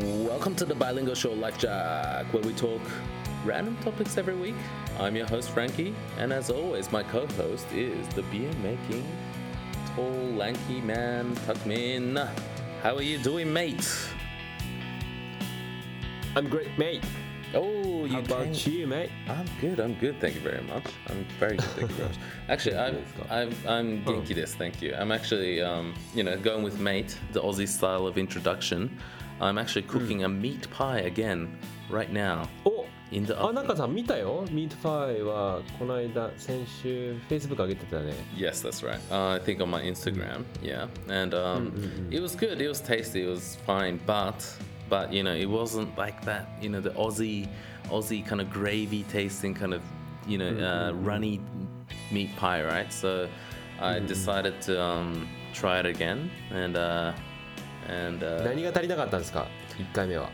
Welcome to the Bilingual Show Life Jack, where we talk random topics every week. I'm your host, Frankie, and as always, my co host is the beer making tall, lanky man, Tuckmin. How are you doing, mate? I'm great, mate. Oh, you How about came- you, mate? I'm good. I'm good. Thank you very much. I'm very good. Thank you very much. Actually, I'm, I'm, I'm genki this. Thank you. I'm actually, um, you know, going with mate, the Aussie style of introduction. I'm actually cooking a meat pie again right now お in the あ、 oven. なんかさ、見たよ。ミートパイは、この間、先週、Facebook 上げてたね。 Yes, that's right. Uh, I think on my Instagram. Yeah, and um, it was good. It was tasty. It was fine, but but you know, it wasn't like that. You know, the Aussie Aussie kind of gravy tasting kind of you know uh, runny meat pie, right? So I decided to um, try it again, and uh, and uh, 何が足りなかったんですか ?1 回目は。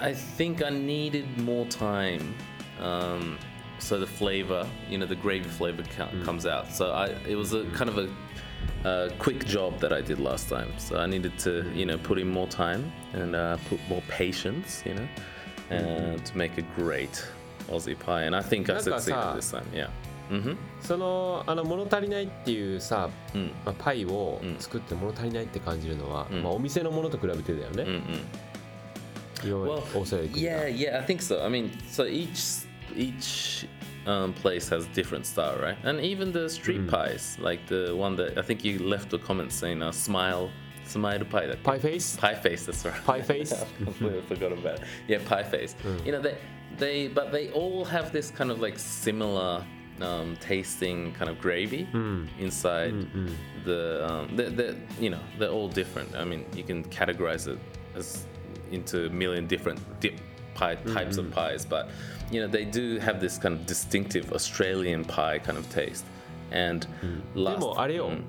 I think I needed more time. Um, so the flavor, you know, the gravy flavor co- comes out. So I, it was a kind of a, a quick job that I did last time. So I needed to, you know, put in more time and uh, put more patience, you know, and to make a great Aussie pie. And I think I なんか succeeded さ this time. Yeah. Mm-hmm. その、あの、物足りないっていうさ、うんまあ、パイをうん作って物足りないって感じるのは、うんまあ、お店のものと比べてだよね。 Mm-mm. 要は Well, オーストラリア行くんだ Yeah, yeah, I think so. I mean, so each each um, place has different style, right? And even the street pies, like the one that I think you left a comment saying, uh, "Smile, smile pie." That パイフェイス pie face. That's right. Pie face? I completely forgot about it. Yeah, pie face. You know, they they but they all have this kind of like similar. Um, tasting kind of gravy inside the um, they're, they're, you know they're all different. I mean you can categorize it as into a million different dip pie types of pies, but you know they do have this kind of distinctive Australian pie kind of taste. And で last, もあれよ、 Mm,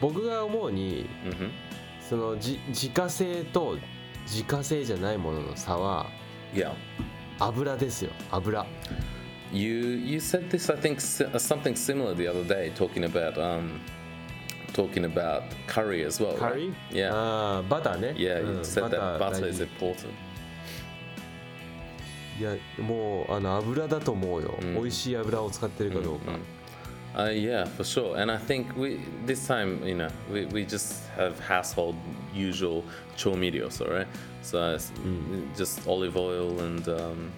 僕が思うに mhm. そのじ自家製と自家製じゃないものの差は yeah. 油ですよ油 you you said this I think uh, something similar the other day talking about um, talking about curry as well. Curry? Right? Yeah. Uh, butter Yeah, you ah, said、うん、that butter is important. いやもうあの油だと思うよ、うん、美味しい油を使ってるかどうか。うんうん mm. Uh, yeah, for sure. And I think we this time, you know, we, we just have household usual chomirios, all right? So mm. just olive oil and um,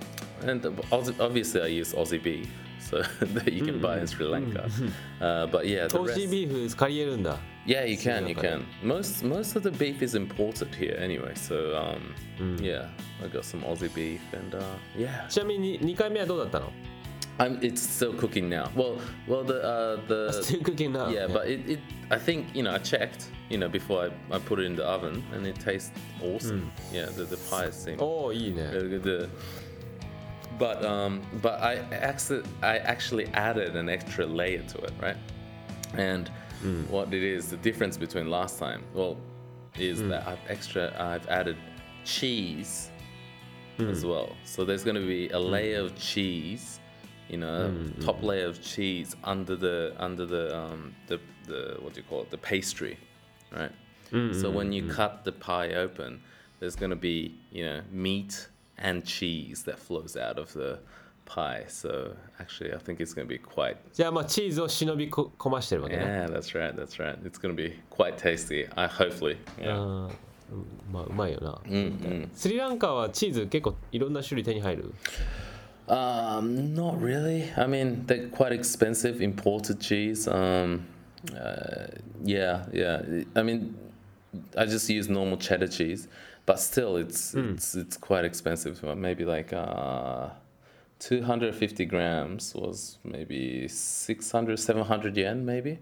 and obviously I use Aussie beef so that you can buy in Sri Lanka. Mm-hmm. Uh, but yeah, the Aussie rest, beef is 借りれるんだ. Yeah, you can, you can. Most most of the beef is imported here anyway, so um, mm. yeah, I got some Aussie beef and uh, yeah. ちなみに2回目はどうだったの? I'm, it's still cooking now. Well, well, the uh, the still cooking now. Yeah, yeah, but it, it I think you know I checked you know before I, I put it in the oven and it tastes awesome. Mm. Yeah, the the pie seems. Oh, yeah. The but um, but I actually I actually added an extra layer to it, right? And hmm. what it is, the difference between last time, well, is hmm. that I've extra I've added cheese hmm. as well. So there's going to be a layer of cheese, you know, top layer of cheese under the under the um the the what do you call it, the pastry, right? So when you cut the pie open, there's going to be you know meat and cheese that flows out of the pie. So actually, I think it's going to be quite. Yeah, that's right. That's right. It's going to be quite tasty. I hopefully. Yeah. まあうまいよな、うんうん、スリランカはチーズ結構いろんな種類手に入る mm-hmm. um, not really. I mean, they're quite expensive imported cheese. Um, uh, yeah, yeah. I mean, I just use normal cheddar cheese but still it's mm. it's it's quite expensive. Maybe like uh, 250 grams was maybe 600 700 yen maybe.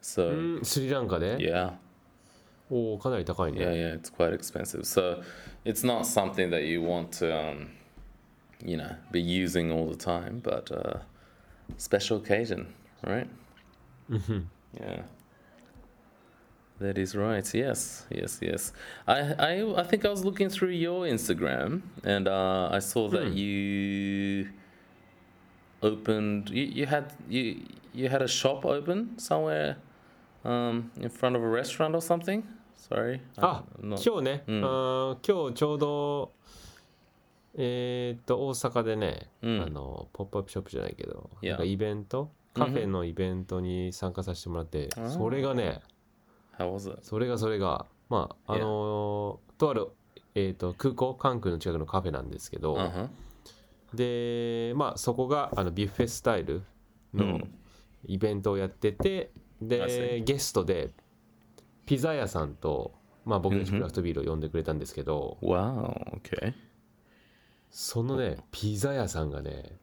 So mm, Sri Lanka de? yeah. Oh yeah yeah it's quite expensive. So it's not something that you want to um, you know be using all the time but uh, special occasion right? Mm-hmm. yeah. That is right. Yes, yes, yes. I, I, I think I was looking through your Instagram, and uh, I saw that you opened. You, you had you you had a shop open somewhere, um, in front of a restaurant or something. So Sorry. あ今日ね、うん今日ちょうどえーっと大阪でね、うんあのポップアップショップじゃないけど、なんかイベントカフェのイベントに参加させてもらって、それがね How was it? それがそれがまああのーとある、えーっと空港関空の近くのカフェなんですけど、Uh huh. でまあそこがあのビュッフェスタイルのうんイベントをやってて、でゲストでピザ屋さんと、まあ、僕たちクラフトビールを呼んでくれたんですけど、Wow. Okay. そのねピザ屋さんがね.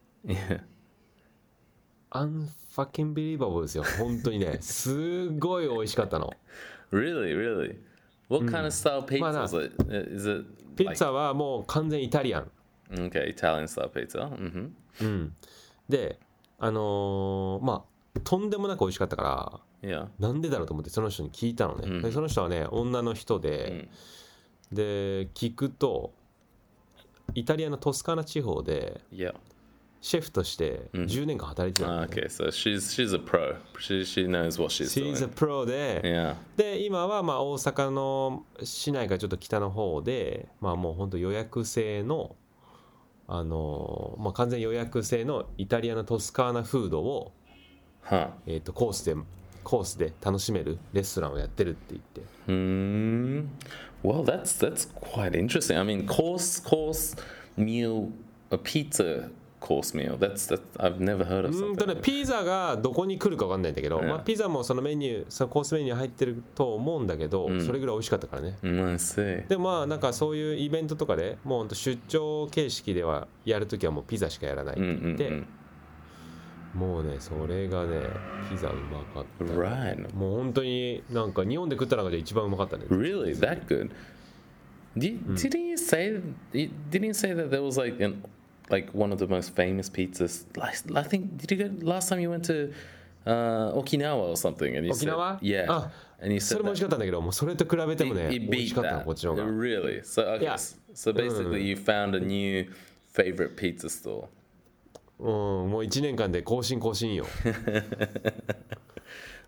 unfucking believable ですよ本当にね すごい美味しかったの Really, really? What kind of style pizza Why not? is it? Uh, Is it ピッ like ツァはもう完全イタリアン okay Italian style pizza? Mm-hmm. うんであのーまあとんでもなく美味しかったから Yeah. なんでだろうと思ってその人に聞いたのね、うんでその人はね女の人で、で聞くとイタリアのトスカーナ地方で Yeah. シェフとしてうん10年間働いてたの、Ah, ね okay, so she's she's a pro. She she knows what she's She's a doing. pro で、Yeah. で今はまあ大阪の市内からちょっと北の方でまあもう本当予約制のあのまあ完全予約制のイタリアのトスカーナフードを、Huh. えー、とコースでコースで楽しめるレストランをやってるって言って Hmm. Well, that's that's quite interesting. I mean, course course meal, a pizza course meal. That's that I've never heard of うー something. んとね.ピザがどこに来るか分かんないんだけど、うんまあ、ピザもそのメニューそのコースメニュー入ってると思うんだけど、んそれぐらい美味しかったからね Mm. でもまあなんかそういうイベントとかでもう出張形式ではやるときはもうピザしかやらないって言って.もうねそれがねピザうまかった、Right. もう本当になんか日本で食った中で一番うまかったね Really, that good? Did, Hmm. Didn't you say? Didn't you say that there was like an like one of the most famous pizzas? Last, I think did you go last time you went to uh, Okinawa or something? And you 沖縄 said, yeah, あ and you そ said れも美味し that かったんだけどもうそれと比べても it, ね it 美味し beat かったの that. こっちの方が Really? So okay, Yeah. so basically you found a new favorite pizza store. うんもう1年間で更新更新よ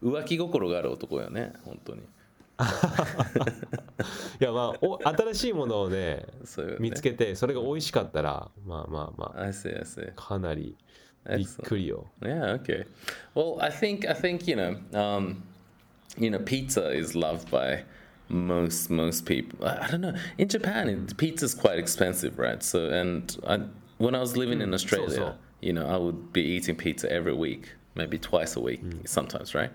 浮気心がある男よね、本当に。いやまあお新しいものをねそうよね。見つけてそれが美味しかったらまあまあまあ I see, I see. かなりびっくりよ Yeah, okay. Well, I think I think you know, um, you know, pizza is loved by most most people. I, I don't know. In Japan, it, pizza is quite expensive, right? So, and I, when I was living in Australia, so. you know, I would be eating pizza every week, maybe twice a week, sometimes, right?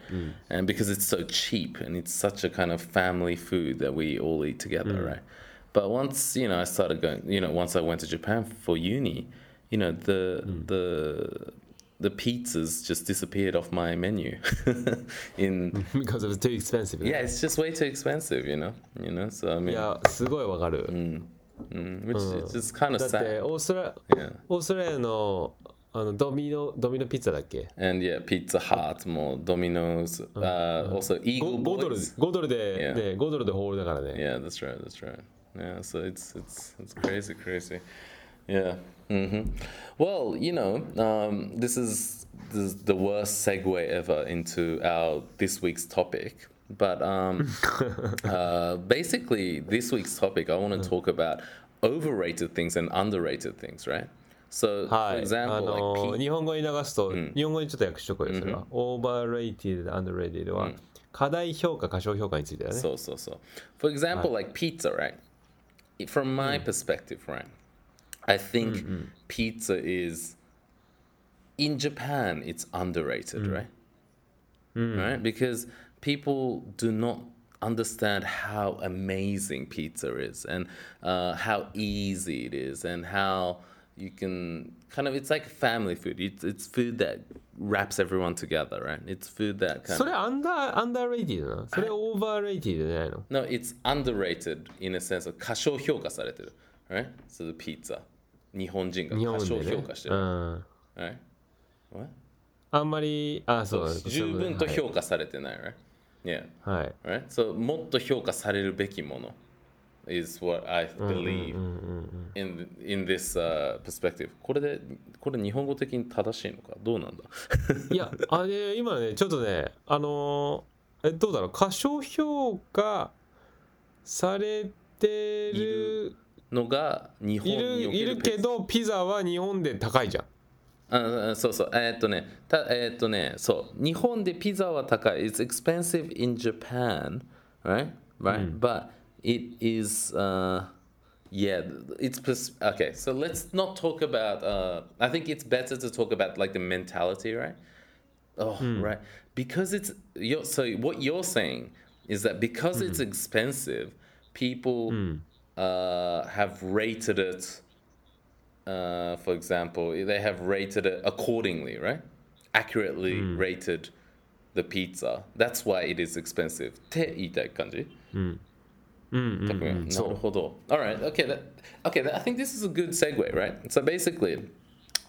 And because it's so cheap and it's such a kind of family food that we all eat together, right? But once you know, I started going. You know, once I went to Japan for uni, you know, the the the pizzas just disappeared off my menu. In because it was too expensive yeah, it's just way too expensive, you know. You know, so I い mean, やすごいわかる mm, which is just kind of だって sad. オーストラ Yeah. オーストラリアの あのドミノドミノピッツァだっけ And yeah, Pizza Hut, more Domino's, uh, also Eagle 5, ドル Boys. 5ドルで、 Yeah. ね、5ドルでホールだからね Yeah, that's right. That's right. Yeah, so it's it's it's crazy, crazy. Yeah. hmm Well, you know, um, this is this is the worst segue ever into our this week's topic. But um, uh, basically, this week's topic, I want to talk about overrated things and underrated things, right? So, は for い、あ example, の like pe- 日本語に流すと、日本語にちょっと訳しとこうよ、それは。overrated, underrated は、過大評価、過小評価についてだね。 So, so, so. For example, like pizza, right? From my perspective, right? I think pizza is in Japan, it's underrated, right? Right? Because people do not understand how amazing pizza is and uh, how easy it is and how you can kind of it's like family food it's, it's food that wraps everyone together right it's food that kind そ of れアンダー、アンダーレイティドなそれオーバーレイティドじゃないの No, it's underrated in a sense of 過小評価されてる。Right? So the pizza. 日本人が過小評価して。る。うん。Right? What? あんまり、あ、そうだね十分と評価されてない。Right? Yeah. はい。はい Right? So もっと評価されるべきもの is what I believe in, in this、uh, perspective. これで、これ日本語的に正しいのか？どうなんだ？いや、あれ、今ね、ちょっとね、あのーえ、どうだろう、過小評価されてるのが日本いるにいるけどピザは日本で高いじゃん。あそうそう。えーっとねたえーっとねそう。日本でピザは高い。It's expensive in Japan right? Right、but it is uh yeah it's pers- okay so let's not talk about uh I think it's better to talk about like the mentality right Oh, right. Because it's you're, so what you're saying is that because it's expensive, people uh, have rated it. Uh, for example, they have rated it accordingly, right? Accurately rated the pizza. That's why it is expensive. って言いたい感じうん うんなうんそうるほど。All right. Okay. That, okay. That, I think this is a good segue, right? So basically,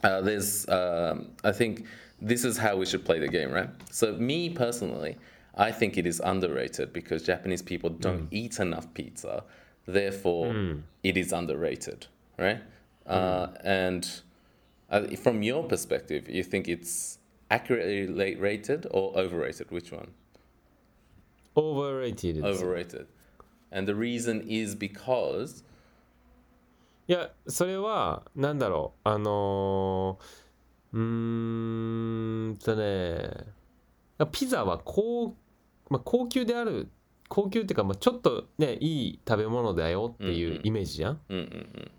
uh, there's. Um, I think this is how we should play the game, right? So me personally, I think it is underrated because Japanese people don't eat enough pizza. Therefore, it is underrated, right? Uh, and uh, from your perspective, you think it's accurately la- rated or overrated? Which one? overrated です Overrated. And the reason is because いやそれはなんだろう？あのーうーんとねピザは高,、まあ、高級である高級っていうか、まあ、ちょっとねいい食べ物だよっていうイメージじゃん、うんうん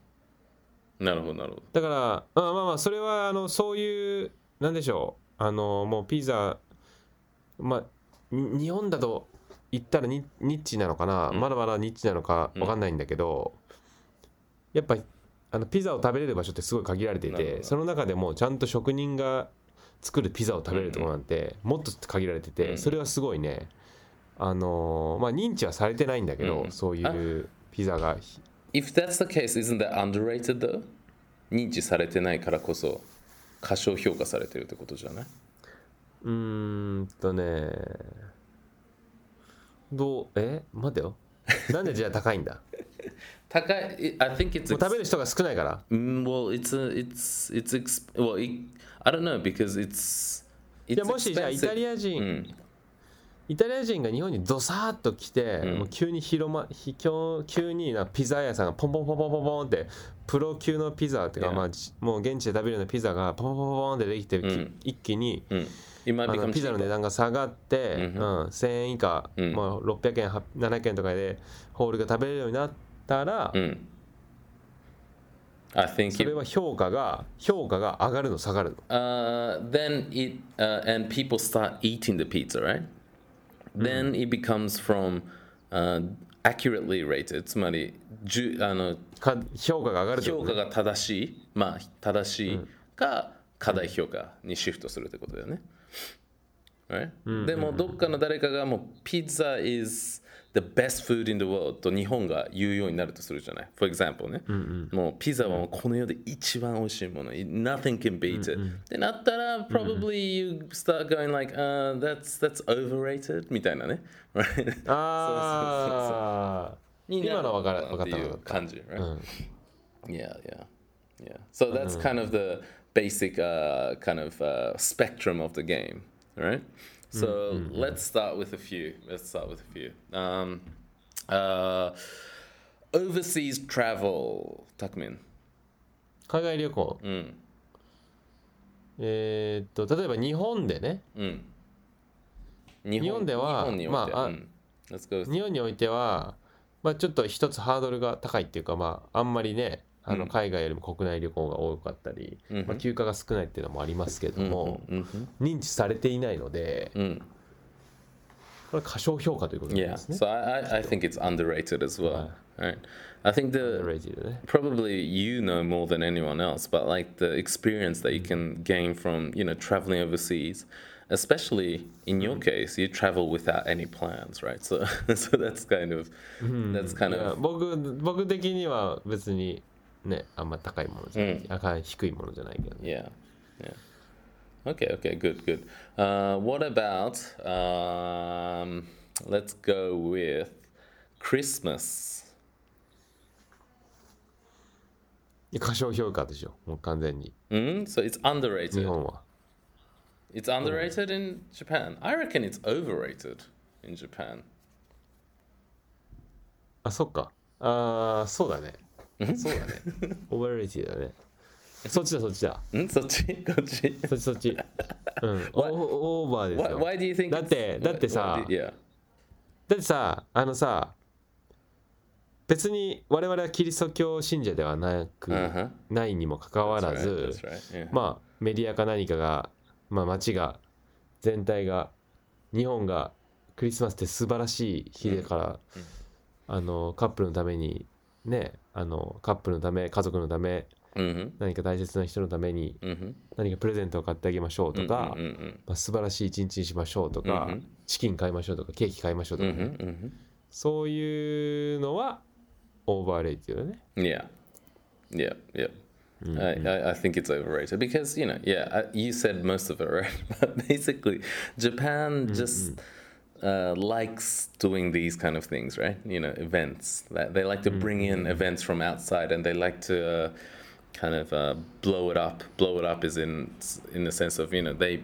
うん。なるほどなるほど。だからまあまあまあそれはあのそういうなんでしょう？あのもうピザまあに日本だと言ったらニニッチなのかな、まだまだニッチなのかわかんないんだけど、やっぱあのピザを食べれる場所ってすごい限られていてその中でもちゃんと職人が作るピザを食べれるところなんてもっと限られてて、うん。それはすごいね。あのまあ認知はされてないんだけど、うん。そういうピザが。If that's the case, isn't that underrated though? 認知されてないからこそ過小評価されてるってことじゃない？うーんとねどうえ待てよ。なんでじゃあ高いんだ？高い I think it's もう食べる人が少ないから。Mm, well it's a, it's it's ex- well it, I don't know because it's い it's やもしじゃあイタリア人、うん。イタリア人が日本にドサーッと来て、うん。もう急に広まひ急急になピザ屋さんがポンポンポンポンポンポンってプロ級のピザっていうか.まあじもう現地で食べるようなピザがポンポンポンポンってできて、きうん。一気にうん。今あのピザの値段が下がって、ううん。ん1000円以下、うん。まあ、600円8 700円とかでホールが食べれるようになったら、うん。I think それは評価が評価が上がるの下がるの。Uh, then it uh, and people start eating the pizza right? Then it becomes from uh, accurately rated. つまりじゅあのか評価が上がるってこ評価が正しいまあ正しいが過大評価にシフトするってことだよね。Right? でもどっかの誰かがもうピザ is the best food in the world と日本が言うようになるとするじゃない。For example ね。もうピザはもうこの世で一番美味しいもの。Nothing can beat it. ってなったら probably you start going like、uh, that's, that's overrated みたいなね。Right? ああ今のは分分かったっていう感じ。Right? Yeah, yeah, yeah. So that's kind of the basic uh, kind of uh, spectrum of the game, right? So let's start with a few. Let's start with a few. Um, uh, overseas travel, Takmin. 海外旅行、うんえーっと例えば日本でねうん。日日本では日本においてまああうん.日本においては、まあ、ちょっと一つハードルが高いっていうか、まあ、あんまりねあのうん海外よりも国内旅行が多かったり、うんまあ、休暇が少ないっていうのもありますけども、うん認知されていないのでうんうんこれは過小評価ということ Yeah, ですね。so I, I, I think it's underrated as well. Right. I think the probably you know more than anyone else but like the experience that you can gain from you know traveling overseas especially in your case you travel without any plans right so so that's kind of that's kind of 僕僕的には別にねあんま高いものじゃない、あかん低いものじゃないけど、yeah yeah okay okay good good uh, what about um, let's go with christmas 過小評価でしょもう完全に mm? so it's 日 underrated 本は It's underrated in Japan. I reckon it's overrated in Japan. あそっかあーそうだねそうだね。オーバーレイティだね。そっちだそっちだ。ん？そっち？こっち？そっちそっち。うん。オオーバーですよ。Why do you think だってだってさ yeah. だってさあのさ別に我々はキリスト教信者ではなく、Uh-huh. ないにもかかわらず that's right, yeah. まあメディアか何かがまあ街が全体が日本がクリスマスって素晴らしい日だから、あのカップルのためにねあのカップルのため家族のため Mhm. 何か大切な人のために Mhm. 何かプレゼントを買ってあげましょうとか、Mhm. Mhm. まあ、素晴らしい一日にしましょうとか、うんチキン買いましょうとかケーキ買いましょうとかね、Mhm. Mhm. そういうのはオーバーレイティだね。Yeah. Yeah. Yeah. I, I, I think it's overrated because you know yeah I, you said most of it right but basically Japan just uh, likes doing these kind of things right? You know events. They like to bring in events from outside and they like to uh, kind of uh, blow it up. Blow it up is in in the sense of you know they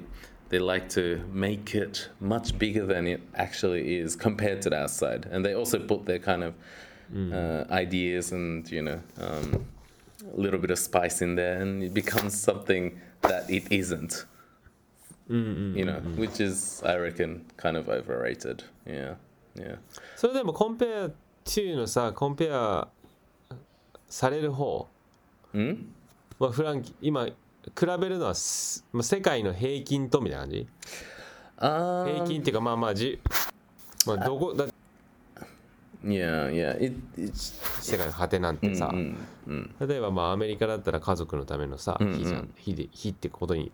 they like to make it much bigger than it actually is compared to the outside. And they also put their kind of uh, ideas and you know um, a little bit of spice in there and it becomes something that it isn't you know which is i reckon kind of overrated. Yeah. Yeah. それでもコンペア2のさコンペアされる方、mm? まあ、フランキ今比べるのはす、まあ、世界の平均とみたいな感じ？um, 平均っていうかまあまあじ、まあ、どこだ yeah yeah. It, it's 世界の果てなんてさ、mm, mm. 例えばまあアメリカだったら家族のためのさ、うんうん。日じゃん。日で日ってことにで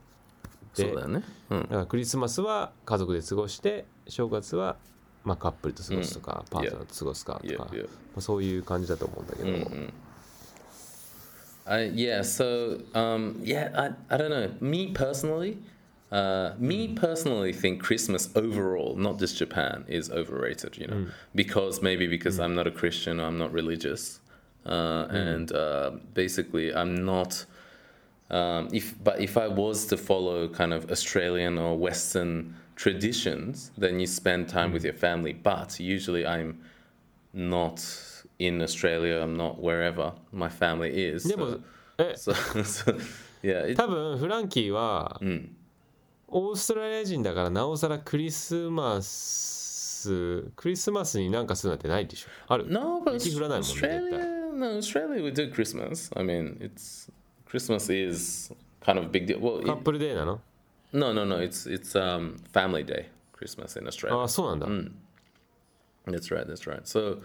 そうだよねうんだからクリスマスは家族で過ごして正月はまあカップルと過ごすとか、パートナーと過ごすかとか、 Yeah, ま yeah. あ、そういう感じだと思うんだけど、 Mm-mm. I, yeah, so um, yeah, I, I don't know. Me personally, uh, me personally think Christmas overall, not just Japan, is overrated. You know, because maybe because I'm not a Christian, I'm not religious, uh, and uh, basically I'm not. Um, if but if I was to follow kind of Australian or Western traditions, then you spend time with your family. But usually I'm not in Australia. I'm not wherever my family is. でも So, え so, so yeah, it, 多分フランキーは、うんオーストラリア人だからなおさらクリスマスクリスマスになんかするなんてないでしょある no, but 雪降らないもんね絶対 Australia, no, Australia we do Christmas. I mean, it's Christmas is kind of a big deal. Well, カッ it, プルデーなの no, no, no. It's it's um family day, Christmas in あ Australia. あそうなんだ、 That's right. That's right. So.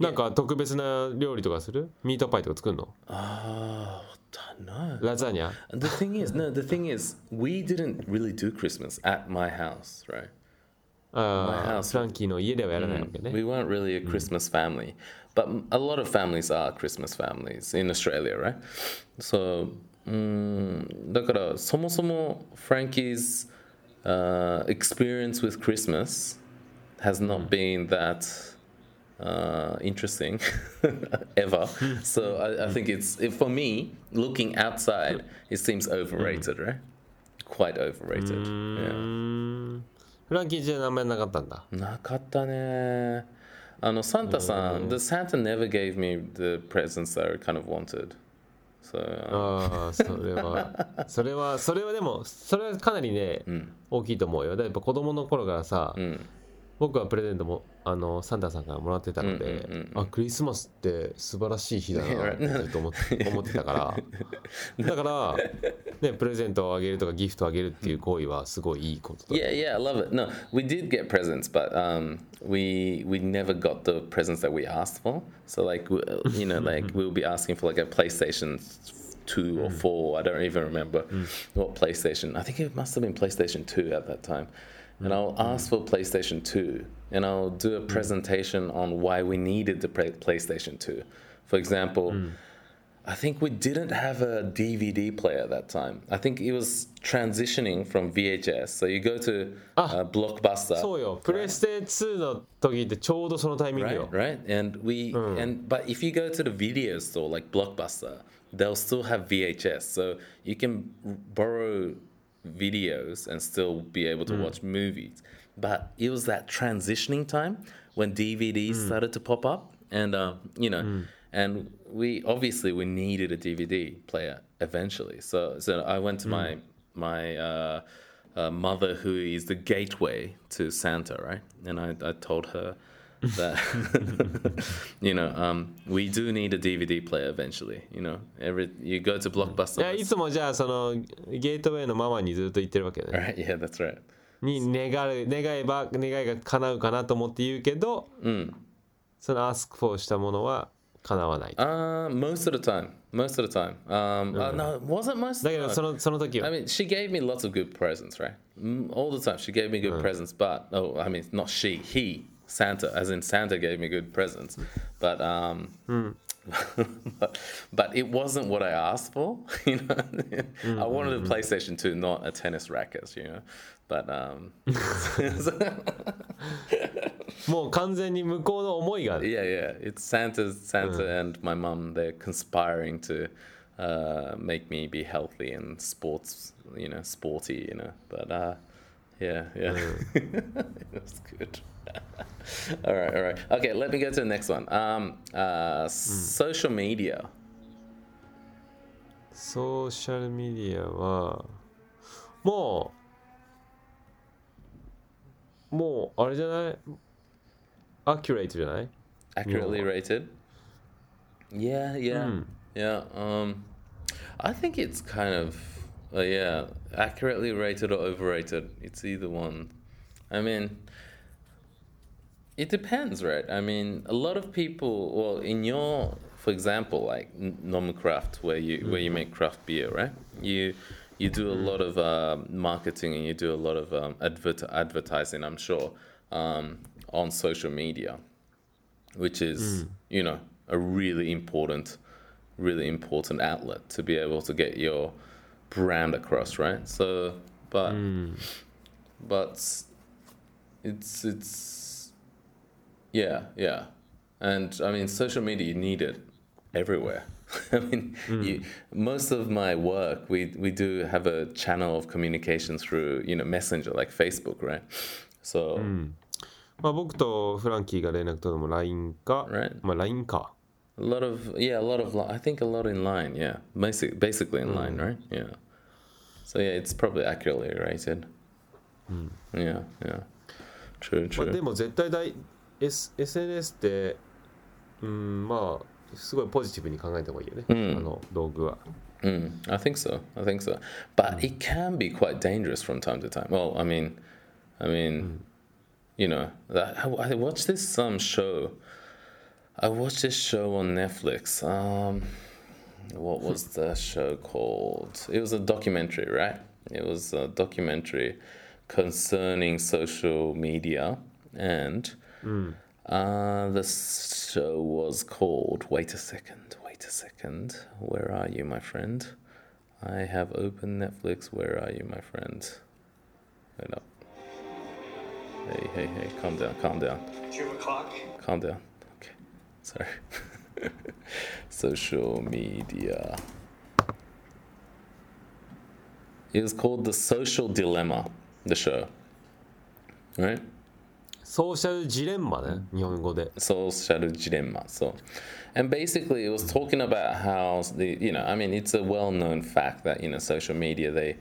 なんか特別な料理とかするミートパイとか作るの Oh, no. ラザニャ The thing is, no, the thing is, we didn't really do Christmas at my house, right? あ My あ house フランキーの家ではやらないわけね、 We weren't really a Christmas family, but a lot of families are Christmas families in Australia, right? So, うんだからそもそも Frankie's uh, experience with Christmas has not been that uh, interesting ever. so I, I think it's it, for me looking outside, it seems overrated, right? Quite overrated. う Yeah. フランキーじゃ名前なかったんだなかったね。あの、サンタさん、the Santa never gave me the presents that I kind of wanted. So, uh, ああそれは それはそれはでもそれはかなりね、大きいと思うよだやっぱ子供の頃からさ、うん。僕はプレゼントもあのサンタさんからもらってたので、うんうんうんあクリスマスって素晴らしい日だなと思って思ってたからだから、ね、プレゼントをあげるとかギフトをあげるっていう行為はすごいいいことだ Yeah, yeah, I love it. No, we did get presents, but um, we we never got the presents that we asked for. So like, you know, like we'll be asking for like a PlayStation two or four. I don't even remember what PlayStation. I think it must have been PlayStation two at that time. And I'll ask for PlayStation two, and I'll do a presentation on why we needed the play- PlayStation two. For example. I think we didn't have a DVD player at that time. I think it was transitioning from VHS. So you go to uh, Blockbuster, そうよプレステ2の時ってちょうどそのタイミング right? よ Right? And we and but if you go to the video store like Blockbuster, they'll still have VHS. So you can borrow videos and still be able to watch movies. But it was that transitioning time when DVDs started to pop up and um, you know, and we obviously we needed a DVD player eventually. So so I went to my my uh, uh, mother, who is the gateway to Santa, right? And I, I told her that you know um, we do need a DVD player eventually. You know, every you go to い Blockbuster. やいつもじゃあそのゲートウェイのママにずっと言ってるわけね Right? Yeah, that's right. に願う願えば願いが叶うかなと思って言うけど、その ask for したものは叶わない Uh, most of the time. Most of the time. Um, uh, no, wasn't most. だけど no. そのその時 I は mean, she gave me lots of good presents, right? Mm, All the time, she gave me good presents. But oh, I mean, not she, he, Santa, as in Santa gave me good presents. But um, but, but it wasn't what I asked for. You know, I wanted a PlayStation 2, not a tennis racket. You know, but um, もう完全に向こうの思いが yeah, yeah, it's Santa's Santa and my mum. They're conspiring to uh, make me be healthy and sports, you know, sporty. You know, but uh, yeah, yeah, that's good. all right, all right. Okay, let me go to the next one. Um, uh, social media. ソーシャルメディアはもう もうあれじゃないアキュレートじゃない accurately rated yeah yeah yeah um i think it's kind of uh, yeah accurately rated or overrated it's either one i mean it depends right i mean a lot of people well in your for example like N- Nom craft where you where you make craft beer right you you do a lot of um marketing and you do a lot of um, advert- advertising i'm sure um, on social media which is you know a really important really important outlet to be able to get your brand across right? So but but it's it's yeah yeah. And i mean social media you need it everywhere i mean you, most of my work we we do have a channel of communication through you know messenger like facebook right so まあ僕とフランキーが連絡取るのも LINE か、 Right. まあ LINE か A lot of yeah, a lot of li- I think a lot in line, yeah. Basic, basically in line, right? Yeah. So yeah, it's probably accurately rated. Yeah, yeah. True, まあ、 true. でも絶対大、S、SNS ってうんまあ すごいポジティブに考えた方がいいよね、あの道具は Mm, I think so. I think so. But it can be quite dangerous from time to time. Well, I mean, I mean, you know, that, I, I watched this um show. I watched this show on Netflix. Um, what was the show called? It was a documentary, right? It was a documentary concerning social media, and uh, the show was called. Wait a second. Wait a second. Where are you, my friend? I have opened Netflix. Where are you, my friend? Wait up. Hey, hey, hey! Calm down. Calm down. Two you have a clock? Calm down. Okay. Sorry. Social media. It was called The Social Dilemma, the show. Right? ソーシャルジレンマね日本語で social dilemma. So, and basically, it was talking about how the you know, I mean, it's a well-known fact that you know, social media they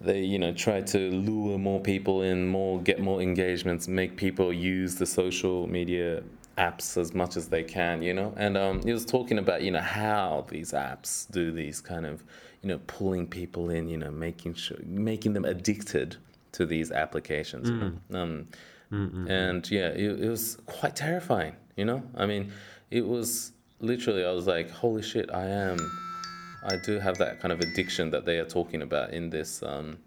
they you know try to lure more people in, more get more engagements, make people use the social media apps as much as they can, you know. And um, he was talking about you know how these apps do these kind of you know pulling people in, you know, making sure making them addicted to these applications. You know? Um, and yeah, it, it was quite terrifying. You know, I mean, it was literally. I was like, "Holy shit! I am. I do have that kind of addiction that they are talking about in this um,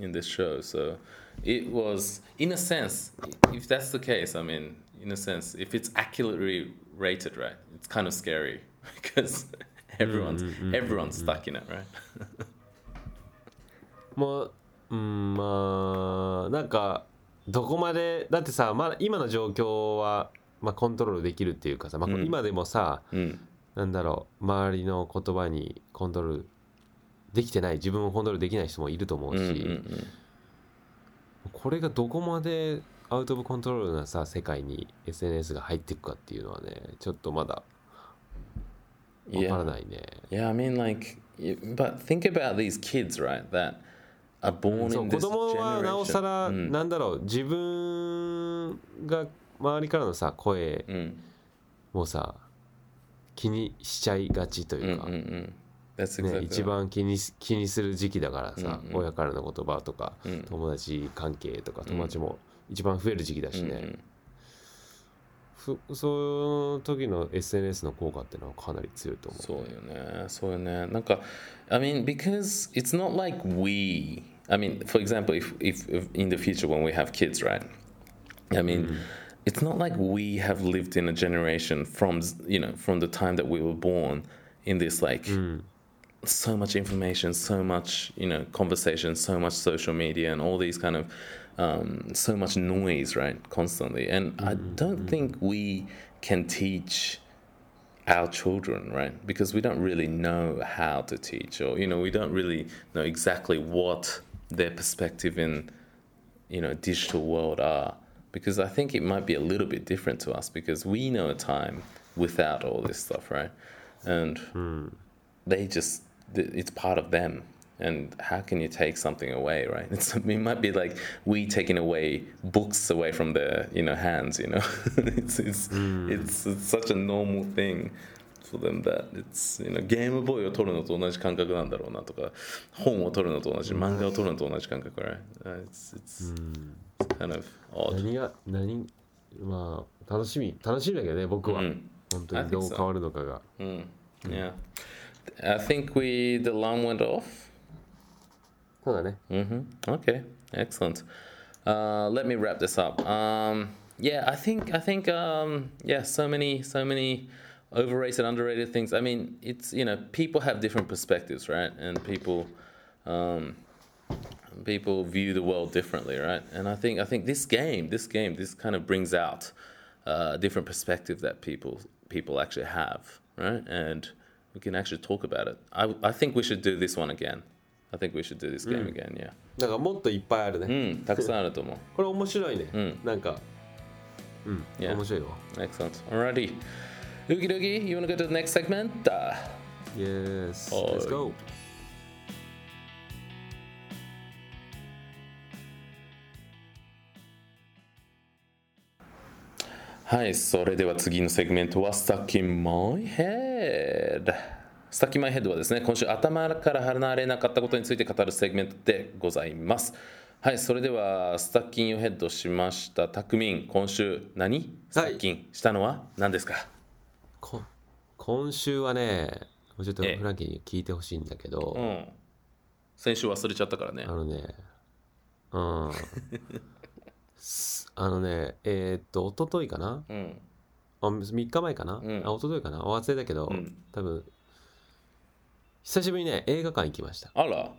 in this show." So it was, in a sense, if that's the case, I mean, in a sense, if it's accurately rated, right, it's kind of scary because everyone's everyone's stuck in it, right? もううんまあなんか どこまでだってさ、まあ、今の状況は、まあ、コントロールできるっていうかさ、まあ、うん今でもさ、Mm. なんだろう周りの言葉にコントロールできてない自分をコントロールできない人もいると思うし、Mm, mm, mm. これがどこまでアウト・オブ・コントロールなさ世界に SNS が入っていくかっていうのはねちょっとまだわからないね Yeah, I mean, like, but think about these kids, right? That そう子供はなおさ.ら、うん。なんだろう自分が周りからのさ声うん。もさ気にしちゃいがちとうんいうか、うんうん。That's ね、exactly 一.番気にし気にする時期だからさ、うんうん。親からの言葉とか、うん。友達関係とか友達も一番増える時期だしね、うんうん。ふその時の SNS の効果っていうのはかなり強いと思う。そうよね、そうよね。なんか、I mean, because it's not like we, I mean, for example, if, if, if in the future when we have kids, right? I mean, mm. it's not like we have lived in a generation from, you know, from the time that we were born in this like mm. so much information, so much you know conversation, so much social media, and all these kind of um, so much noise, right, constantly. And I mm-hmm. don't mm-hmm. think we can teach our children, right, because we don't really know how to teach, or you know, we don't really know exactly what their perspective in you know digital world are. Because I think it might be a little bit different to us because we know a time without all this stuff, right? And they just it's part of them and how can you take something away right it's, it might be like we taking away books away from their you know hands you know it's it's, it's it's such a normal thing for them that it's you know ゲームボーイを取るのと同じ感覚なんだろうなとか本を取るのと同じ漫画を取るのと同じ感覚 right Uh, it's it's kind of odd 何が何まあ楽しみ楽しみだけどね僕は、うん本当にどう変わるのかが Mm, yeah I think we the alarm went off そうだね hmm Okay, excellent. Uh, let me wrap this up. Um, yeah, I think I think um, yeah, so many so many overrated, underrated things. I mean, it's you know people have different perspectives, right? And people um, people view the world differently, right? And I think I think this game, this game, this kind of brings out uh, a different perspective that people people actually have, right? And we can actually talk about it. I I think we should do this one again. I think we should do this game again. Yeah. だからもっといっぱいあるね、うん、たくさんあると思う。これ面白いね、んなんかうん Yeah. 面白いよ Excellent. Alrighty. Oogie doogie, you want to go to the next segment? Uh, Yes はい let's go はい、それでは次のセグメントは Stuck in My Head。Stuck in My Head はですね、今週頭から離れなかったことについて語るセグメントでございます。はい、それでは Stuck in Your Head しました。たくみん、今週何 ?Stuck in したのは何ですかこ今週はねもうちょっとええフランキーに聞いてほしいんだけど、うん。先週忘れちゃったからねあ。のねうんすあのねえーっと一昨日かな？うん。あ3日前かな、んあ一昨日かな？忘れたけど、ん多分久しぶりにね映画館行きましたあら。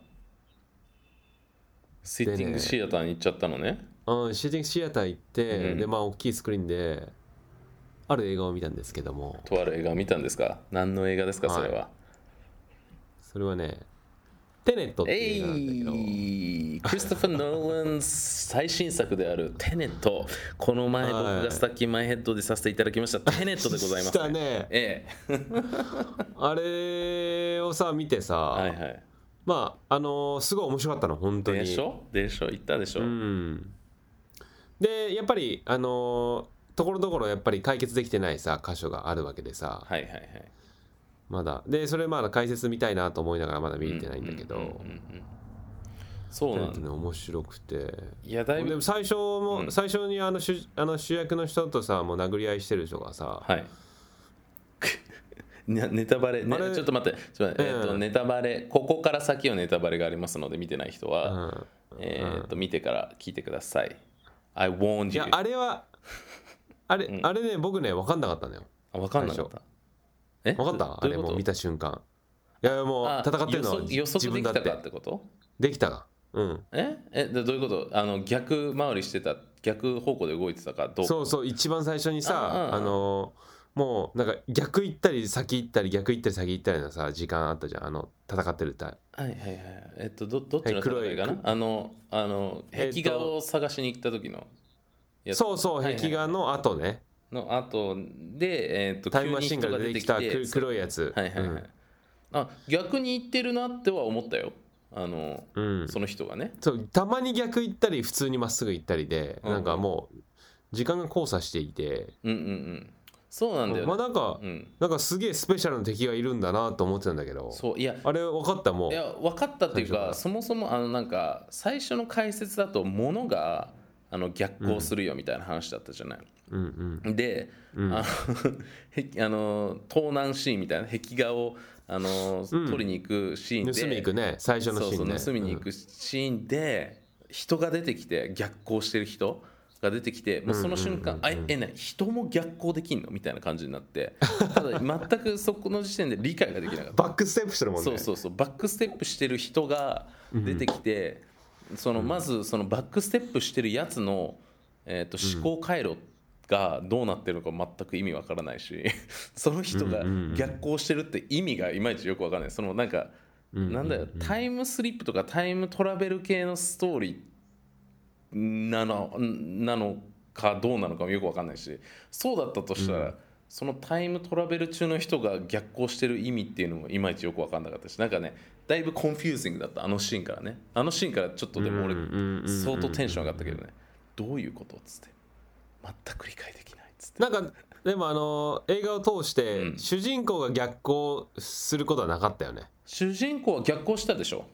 シッティングシアターに行っちゃったのね。うんシーティングシアター行って、うんでまあ大きいスクリーンである映画を見たんですけども。とある映画を見たんですか？何の映画ですか、それは。それはねテネットってえいう映画なんだけど、い！クリストファー・ノーラン最新作であるテネット。この前僕はい。がスタッキンマイヘッドでさせていただきました。テネットでございます、したね。ええ。あれをさ見てさ、はいはい。まああのーすごい面白かったの本当に。でしょ？でしょ？言ったでしょ、うん。でやっぱりあのーところどころやっぱり解決できてないさ箇所があるわけでさはいはいはい。まだでそれまだ解説見たいなと思いながらまだ見れてないんだけど、そうなんだ。ね面白くていや、だいぶ。最初も、うん最初にあの主あの主役の人とさもう殴り合いしてる人がさ、はい。ねネタバレ、ねちょっと待って、ちょっと待ってえっとうんネタバレ、ここから先はネタバレがありますので、見てない人うは、ん、えっと見てから聞いてください。I warned い you. やあれはあれ、あれね僕ね分かんなかったのよ。あ、わかんなかった。え？分かった？あれもう見た瞬間。いやいやもうあ戦ってるのは予測予測できた自分だってかってこと？できたがうん。え？えでどういうこと？あの逆回りしてた逆方向で動いてたかどうそうそう一番最初にあさああのもうなんか逆行ったり先行ったり逆行ったり先行ったりのさ時間あったじゃん。あの戦ってるたはいはいはい。えっとどどっちのはい黒い戦いかなあのあのえっと壁画を探しに行った時のそうそうはいはい壁画の後ね。の後で、えー、とタイムマシンから出てきた黒いやつ。はいはいはい、あ逆に言ってるなっては思ったよ。あの、うん。うんその人がね。そうたまに逆行ったり普通にまっすぐ行ったりでうん。うんなんかもう時間が交差していて。うんうんうん。そうなんだよね、まあなんかうん。なんかすげえスペシャルな敵がいるんだなと思ってたんだけどそういやあれ分かったもう。いや分かったっていう最初からかそもそもあのなんか最初の解説だと物があの逆行するよみたいな話だったじゃない、うんうん。で、あの へあの盗難シーンみたいな壁画をあの、取りに行くシーンで。盗みに行くね。最初のシーンね。そうそう盗みに行くシーンで、人が出てきて逆行してる人が出てきてもうその瞬間、あええね人も逆行できんの？みたいな感じになって。ただ 全くそこの時点で理解ができなかった。バックステップしてるもんね。そうそうそう。バックステップしてる人が出てきて、そのまずそのバックステップしてるやつの、えー、と思考回路がどうなってるのか全く意味わからないし その人が逆行してるって意味がいまいちよくわからない。そのなんか、なんだよタイムスリップとかタイムトラベル系のストーリーなのなのかどうなのかもよくわかんないしそうだったとしたら、そのタイムトラベル中の人が逆行してる意味っていうのもいまいちよく分かんなかったしなんかねだいぶ confusing だったあのシーンからね。あのシーンからちょっとでも俺うんうんうんうん相当テンション上がったけどね。どういうことっつって。全く理解できないっつって。なんかでもあの映画を通して、うん。主人公が逆行することはなかったよね。主人公は逆行したでしょ。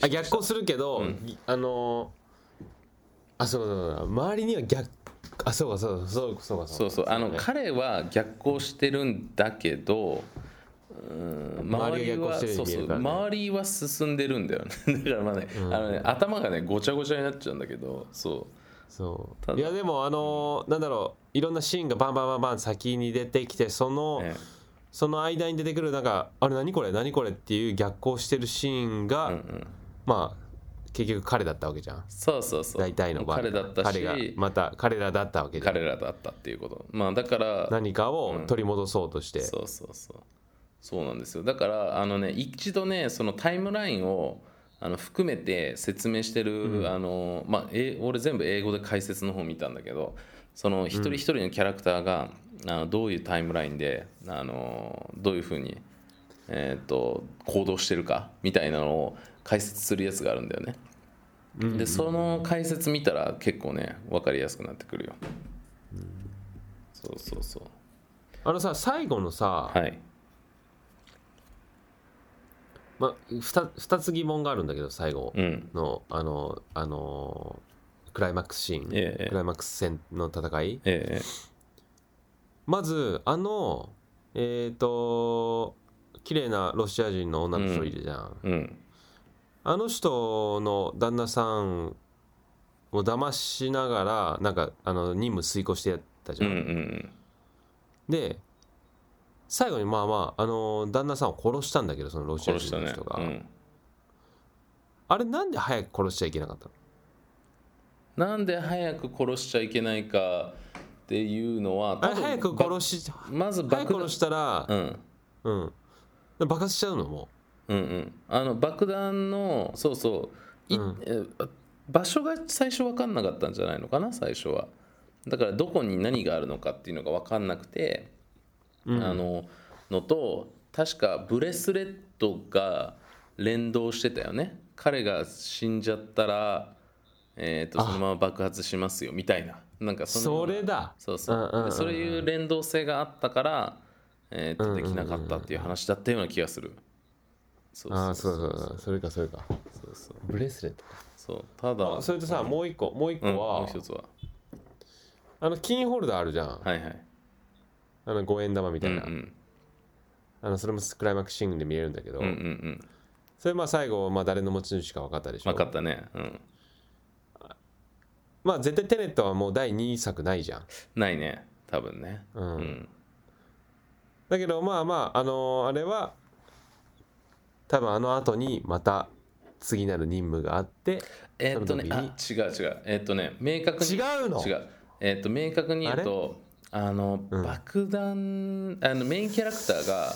あ逆行するけど、ぎあのあそうそうそう。周りには逆あそうかそうかそうかそうか。そうそう。あのね。彼は逆行してるんだけどうん周りはそううそう。周りは進んでるんだよね。だからまあね,、あのね頭がねごちゃごちゃになっちゃうんだけどそう。そう。いやでもあのなんだろういろんなシーンがバンバンバンバン先に出てきてその、ねその間に出てくるなんかあれ何これ何これっていう逆行してるシーンが、うんうん。まあ結局彼だったわけじゃん。そうそうそう。大体の場合。彼だったし。彼がまた彼らだったわけじゃん。彼らだったっていうこと。まあだから何かを取り戻そうとして、そうそうそう。そうなんですよ。だからあのね一度ねそのタイムラインをあの含めて説明してる、あのまあ、え俺全部英語で解説の方見たんだけどその一人一人のキャラクターが、あのどういうタイムラインであのどういうふうに、えー、と行動してるかみたいなのを解説するやつがあるんだよね。でその解説見たら結構ね分かりやすくなってくるよ。そうそうそう。あのさ最後のさ、はい。まあ、2, 二つ疑問があるんだけど最後うん。の、あのあのクライマックスシーン、ええクライマックス戦の戦いええまずあのえっ、と綺麗なロシア人の女の人いるじゃん、うん。あの人の旦那さんを騙しながらなんかあの任務遂行してやったじうんゃん、うんで最後にまあまああの旦那さんを殺したんだけどそのロシア人の人が、うん、あれなんで早く殺しちゃいけなかったの？なんで早く殺しちゃいけないかっていうのは早く殺ししまず早く殺したらうん。うん爆発しちゃうのも。うんうん。あの爆弾のそうそう。い、うん。え場所が最初分かんなかったんじゃないのかな？最初は。だからどこに何があるのかっていうのが分かんなくて、うん。あののと確かブレスレットが連動してたよね。彼が死んじゃったら、えー、とそのまま爆発しますよみたいな。なんかそれだ。そうそう,、うんうんうんうん。そういう連動性があったから、えー、とできなかったっていう話だったような気がする。そうああそそう。うそうそう。それかそれか。そうそう。ブレスレットか。そう。ただそれとさもう一個もう一個うん、もは、う一つは。あのキーホルダーあるじゃん。はいはい。あの五円玉みたいな、うんうん。あのそれもクライマックスシーンで見えるんだけど、うんうんうん。それまあ最後、まあ、誰の持ち主か分かったでしょ。分かったね。うん。まあ絶対テネットはもう第2作ないじゃん。ないね。多分ね。うん。うんだけどまあまああのーあれは多分あの後にまた次なる任務があってえーっとね違う違う。えーっとね明確に違うの？違う。えーっと明確に言うとあのうん。爆弾あのメインキャラクターが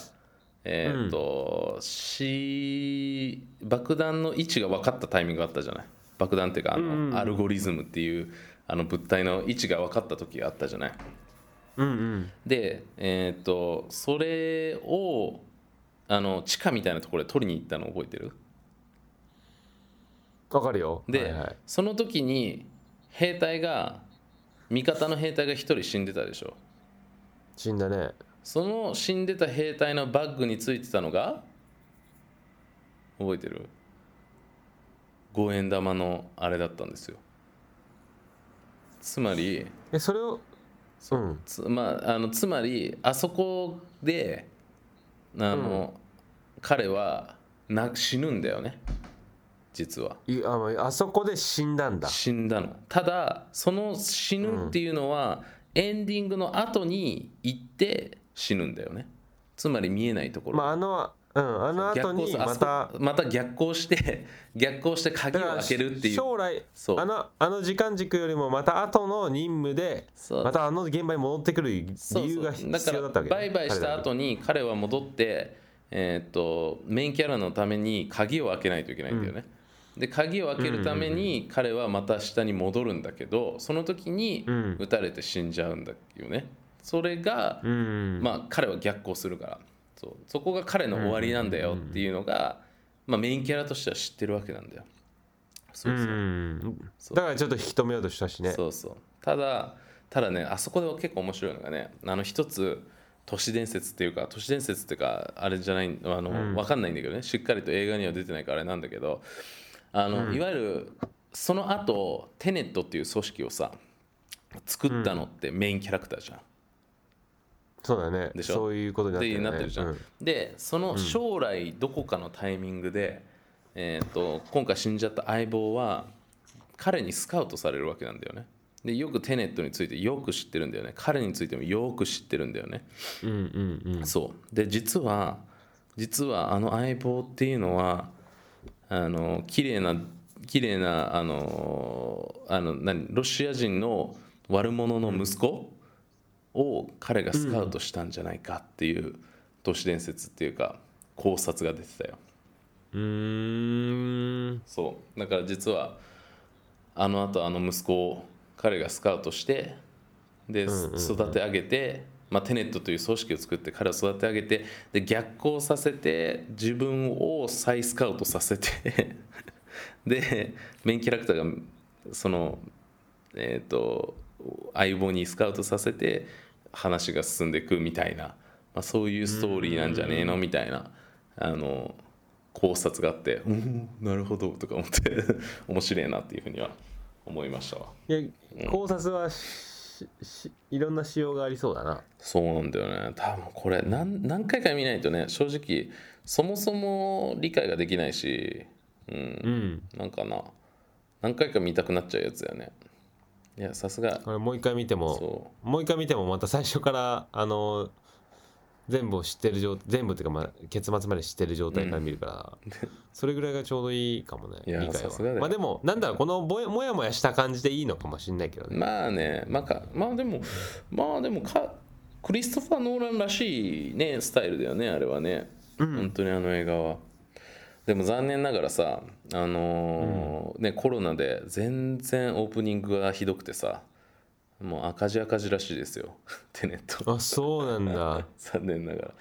えーっとし爆弾の位置が分かったタイミングがあったじゃない？爆弾っていうかあうんうんのアルゴリズムっていうあの物体の位置が分かった時があったじゃない？うんうん。でえっ、とそれをあの地下みたいなところで取りに行ったの覚えてる？わかるよ。で、はいはい、その時に兵隊が味方の兵隊が1人死んでたでしょ。死んだね。その死んでた兵隊のバッグについてたのが覚えてる？五円玉のあれだったんですよ。つまりえそれをう。ん。つ,、まあ、あのつまりあそこであの、彼はな死ぬんだよね。実は。いあまああそこで死んだんだ。死んだの。ただその死ぬっていうのは、エンディングの後に行って死ぬんだよね。つまり見えないところ、まああのうんあの後にすまた。また逆行して 逆行して鍵を開けるっていう。将来あのあの時間軸よりもまた後の任務でまたあの現場に戻ってくる理由が必要だったわけねバイバイした後に彼は戻って、えーっとメインキャラのために鍵を開けないといけないんだよね、で鍵を開けるために彼はまた下に戻るんだけどその時にうん。撃たれて死んじゃうんだよね。それが、うん。まあ彼は逆行するからそうそこが彼の終わりなんだよっていうのが、まあ、メインキャラとしては知ってるわけなんだよ。そうそう、うんそう。だからちょっと引き止めようとしたしね。そうそう。ただただねあそこで結構面白いのがねあの一つ都市伝説っていうか都市伝説っていうかあれじゃないあの、分かんないんだけどね。しっかりと映画には出てないからあれなんだけどあの、いわゆるその後テネットっていう組織をさ作ったのってメインキャラクターじゃん、そうだね。でしょ？そういうことになってるね。なってるじゃん、うん。でその将来どこかのタイミングで、えー、と今回死んじゃった相棒は彼にスカウトされるわけなんだよね。でよくテネットについてよく知ってるんだよね。彼についてもよく知ってるんだよね。うんうんうん。そう。で実は実はあの相棒っていうのはあの綺麗な綺麗なあのあの何？ロシア人の悪者の息子を彼がスカウトしたんじゃないかっていう都市伝説っていうか考察が出てたよ。うーん。そう。だから実はあのあとあの息子を彼がスカウトしてで育て上げて、まあ、テネットという組織を作って彼を育て上げてで逆行させて自分を再スカウトさせて でメインキャラクターがそのえっ、と相棒にスカウトさせて話が進んでいくみたいな、まあ、そういうストーリーなんじゃねえのみたいなあの考察があって「うんなるほど」とか思って 面白いなっていうふうには思いましたわ。いや考察はいろんな仕様がありそうだな。そうなんだよね。多分これ何何回か見ないとね正直そもそも理解ができないしうん、うん。なんかな何回か見たくなっちゃうやつだよねいやさすが。これもう一回見てもそもう一回見てもまた最初からあの全部を知ってる状全部っていうか、まあ、結末まで知ってる状態から見るから、それぐらいがちょうどいいかもね理解は。まあでもなんだろうこのぼやもやもやした感じでいいのかもしれないけどね。まあねまあかまあでもまあでもかクリストファー・ノーランらしいねスタイルだよねあれはね、本当にあの映画はでも残念ながらさあのーねコロナで全然オープニングがひどくてさもう赤字赤字らしいですよ。テネット。あそうなんだ。残念ながら。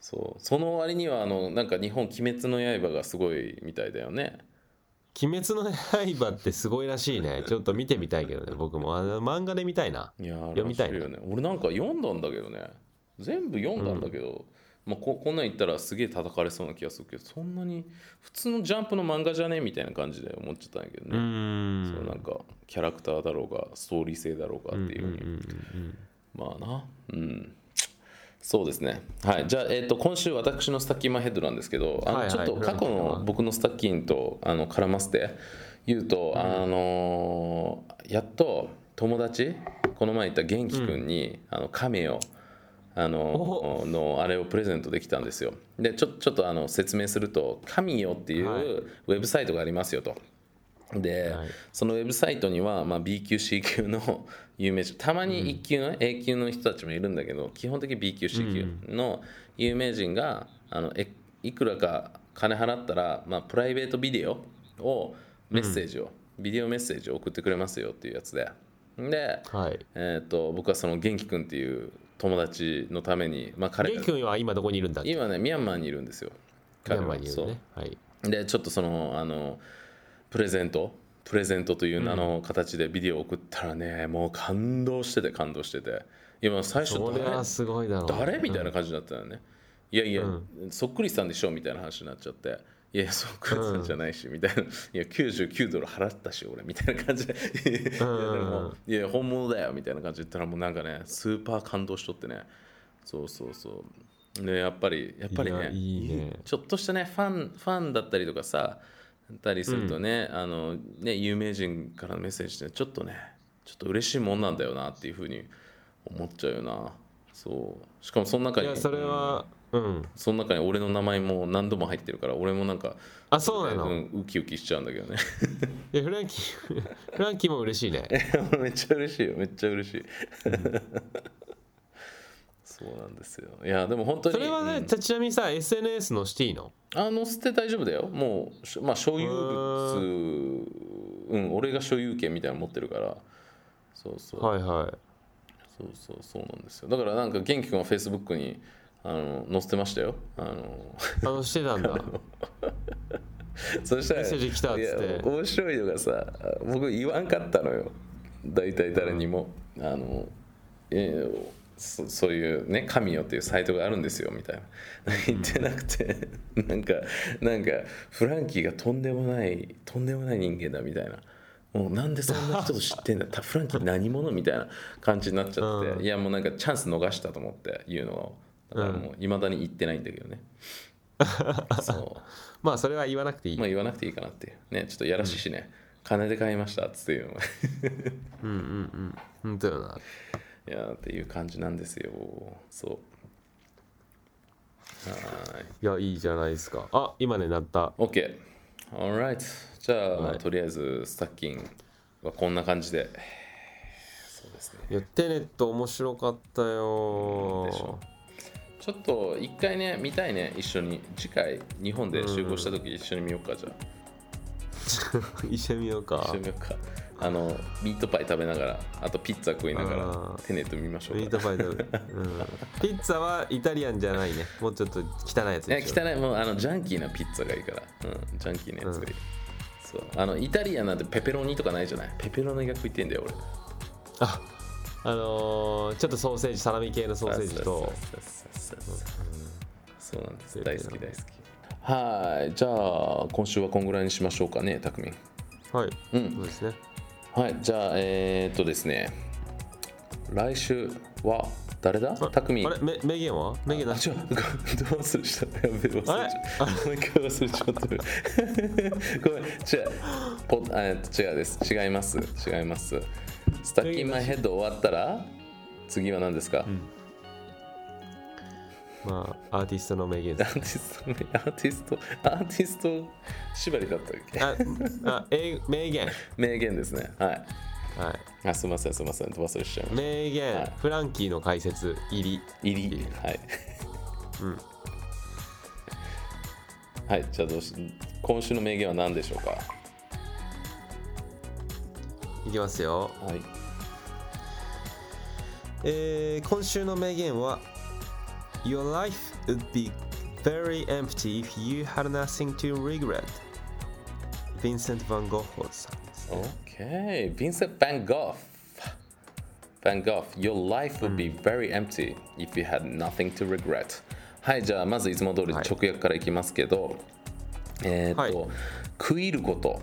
そう。その割にはあのなんか日本「鬼滅の刃」がすごいみたいだよね「鬼滅の刃」ってすごいらしいね。ちょっと見てみたいけどね僕も。あの漫画で見たいな。いやー読みたいよね。俺なんか読んだんだけどね。全部読んだんだけど、まあ、ここんなん言ったらすげえ叩かれそうな気がするけどそんなに普通のジャンプの漫画じゃねみたいな感じで思っちゃったんだけどうね、ーそうんなんかキャラクターだろうがストーリー性だろうがっていうふうに、まあな。うん。そうですね。はい。じゃあ、えー、と今週私のスタッキンマンヘッドなんですけどあのはいはい。ちょっと過去の僕のスタッキンとあの絡ませて言うと、あのーやっと友達この前言った元気くんに、あのカメオあののあれをプレゼントできたんですよ。でちょちょっとあの説明するとカミオっていうはい。ウェブサイトがありますよと。で、はい。そのウェブサイトには、まあ、B 級 C 級の 有名人たまに1級の A 級の人たちもいるんだけど基本的に B 級 C 級の有名人があのえいくらか金払ったら、まあ、プライベートビデオをメッセージを、ビデオメッセージを送ってくれますよっていうやつで。で、はい。えー、と僕はその元気くんっていう友達のために、まあ、彼が元気君は今どこにいるんだ？今ねミャンマーにいるんですよ。ミャンマーにいるね。はい。でちょっとそのあのプレゼント？プレゼントという名の形でビデオを送ったらね、もう感動してて感動してて。今最初誰それはすごいだろうね。誰？みたいな感じになったよね、いやいや、そっくりさんでしょ？みたいな話になっちゃっていやそっくりさんじゃないし、みたいな。いや99ドル払ったし俺みたいな感じで。いやでもいや本物だよみたいな感じで言ったらもうなんかねスーパー感動しとってね。そうそうそう。でやっぱりやっぱりねいいね。ちょっとしたねファンファンだったりとかさたりするとね,、あのね有名人からのメッセージってちょっとねちょっと嬉しいもんなんだよなっていうふうに思っちゃうよな。そう。しかもその中に。いやそれはうんその中に俺の名前も何度も入ってるから俺もなんかあそうなの、うん、ウキウキしちゃうんだけどね。いやフランキー フランキーも嬉しいね。めっちゃ嬉しいよ。めっちゃ嬉しい。そうなんですよ。いやでも本当にそれはね、うん。ちなみにさ SNS のしていいの？あ載せて大丈夫だよ。もうしまあ所有物うん。俺が所有権みたいなの持ってるから。そうそう、はいはい。そうそうそうなんですよ。だからなんか元気君はフェイスブックにあの載せてましたよ。あのあのしてたんだ。そしたら面白いのがさ僕言わんかったのよ。大体誰にも、あのえーそそういうね神よっていうサイトがあるんですよみたいな。言ってなくてなんかなんかフランキーがとんでもないとんでもない人間だみたいな。もうなんでそんな人を知ってんだたフランキー何者？みたいな感じになっちゃって、うん。いやもうなんかチャンス逃したと思って言うのをだからもういまだに言ってないんだけどね、そう。まあそれは言わなくていい、まあ言わなくていいかなっていう。ねちょっとやらしいしね、金で買いましたっつっていうの。もうんうんうん。本当よな。いやーっていう感じなんですよ。そう。はい。いやいいじゃないですか。あ今ねなった。OK alright じゃあはい。とりあえずスタッキンはこんな感じで。そうですね。いやテネット面白かったよでしょちょっと一回ね見たいね。一緒に。次回日本で集合した時一緒に見ようかじゃあ。一緒に見ようか。一緒に見ようか。あのミートパイ食べながらあとピッツァ食いながあらーテネット見ましょうミーかトパイ食べ、うん、ピッツァはイタリアンじゃないね。もうちょっと汚いやついや汚い。もうあのジャンキーなピッツァがいいから、うん、ジャンキーなやつがいい、そう。あのイタリアンなんてペペロニとかないじゃない？ペペロニが食いてんだよ俺。ああのー、ちょっとソーセージサラミ系のソーセージとそうそうなんです大好き大好きはいじゃあ今週はこんぐらいにしましょうかねたくみんはい、うんそうですねはいじゃあえー、っとですね来週は誰だ？たくみんあれ？め名言は？名言なあ、違う、どう忘れした。やべえ、忘れちゃった。忘れちゃった。ごめん、違う。ポえっと違うです。違います。違います。スタッキンマイヘッド終わったら、次は何ですか、まあアーティストの名言ですアーティスト、アーティスト、アーティスト縛りだったっけ？ああ英名言名言ですね。はい。はいあ、すみません、すみません。忘れしちゃいました。名言、はいフランキーの解説入り入り。はい。うんはい、じゃあどうし、今週の名言は何でしょうか？いきますよはい。えー今週の名言は Your life would be very empty if you had nothing to regret. ヴィンセント・ヴァン・ゴッホさん。OK。ヴィンセント・ヴァン・ゴッホ。ヴァン・ゴッホ、Your life would be very empty if you had nothing to regret. はい、じゃあまずいつも通り直訳からいきますけど、えっ、と、はい、ること、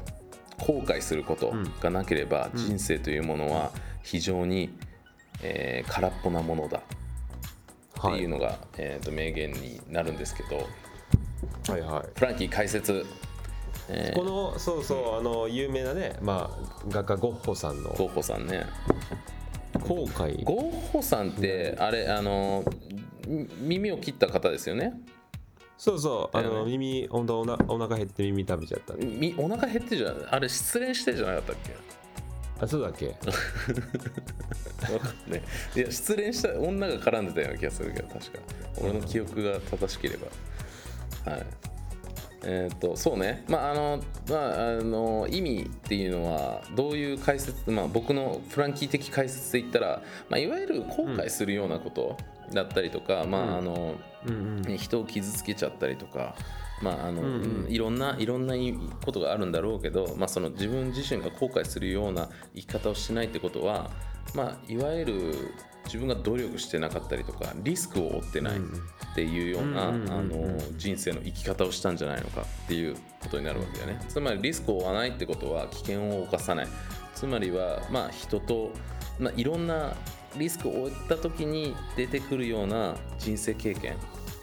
後悔することがなければ、人生というものは非常に、うんえ、空っぽなものだってはいいうのが、えーっと名言になるんですけど、はいはい。フランキー解説、えー。このそうそうあの有名なねまあ画家ゴッホさんの。ゴッホさんね。後悔。ゴッホさんってあれあのみ耳を切った方ですよね？そうそうあのね。耳本当おなお腹減って耳食べちゃった。みお腹減ってじゃあれ失恋してじゃなかったっけ？あそうだっけ？わかんないいや失恋した女が絡んでたような気がするけど確か。俺の記憶が正しければ。はい。えー、とそうね、まああのまあ、あの意味っていうのはどういう解説、まあ、僕のフランキー的解説で言ったら、まあ、いわゆる後悔するようなことだったりとか、まああのうんうん。人を傷つけちゃったりとか、まああのうんうんいろんないろんなことがあるんだろうけど、まあ、その自分自身が後悔するような生き方をしないってことは、まあ、いわゆる自分が努力してなかったりとかリスクを負ってないっていうようなあの人生の生き方をしたんじゃないのかっていうことになるわけだよね。つまりリスクを負わないってことは危険を冒さない。つまりは、まあ、人と、まあ、いろんなリスクを負った時に出てくるような人生経験、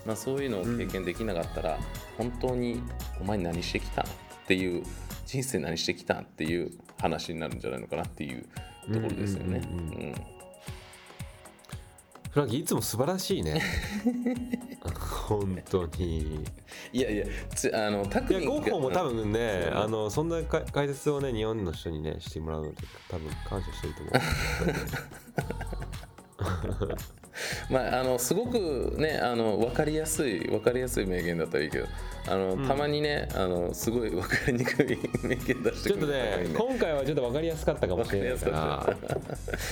まあ、そういうのを経験できなかったら、本当にお前何してきたっていう人生何してきたっていう話になるんじゃないのかなっていうところですよね。フランキーいつも素晴らしいね。本当に。いやいやつあのタいやクミゴッホも多分ねあのそんなか解説をね日本の人にねしてもらうので多分感謝してると思う まあ、あのすごくねあの分かりやすい分かりやすい名言だったらいいけどあの、うん。たまにねあのすごい分かりにくい名言出してちょっとくるね今回はちょっと分かりやすかったかもしれないから。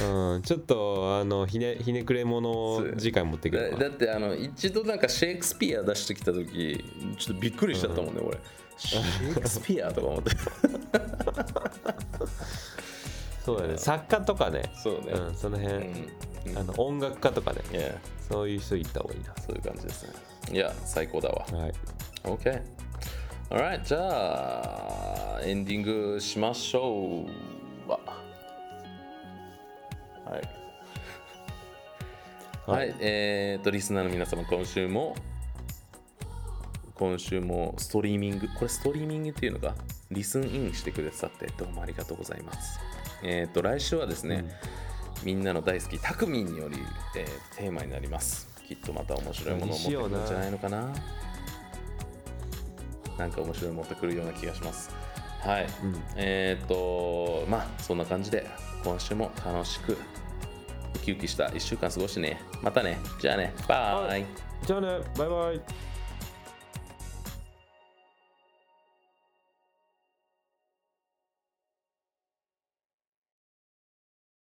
うん、ちょっとあのひねひねくれ者を次回持ってくるわだだってあの一度なんかシェイクスピア出してきた時ちょっとびっくりしちゃったもんね、俺。シェイクスピアとか思ってそうだね。作家とかね。そうね、うん、その辺、うん。あの音楽家とかね。いやそういう人いった方がいいそういう感じですね。いや最高だわ。なはい。OK Alright じゃあエンディングしましょう。わはい。はい、えー、とリスナーの皆様今週も今週もストリーミングこれストリーミングっていうのか。リスンインしてくださってどうもありがとうございますえっ、と来週はですね、みんなの大好きタクミンにより、えーテーマになります。きっとまた面白いものを持ってくるんじゃないのかな。なんか面白いの持ってくるような気がします。はい、うん。えっ、とまあそんな感じで今週も楽しくウキウキした1週間過ごしてね。またね。じゃあね。バイ。じゃあね。バイバイ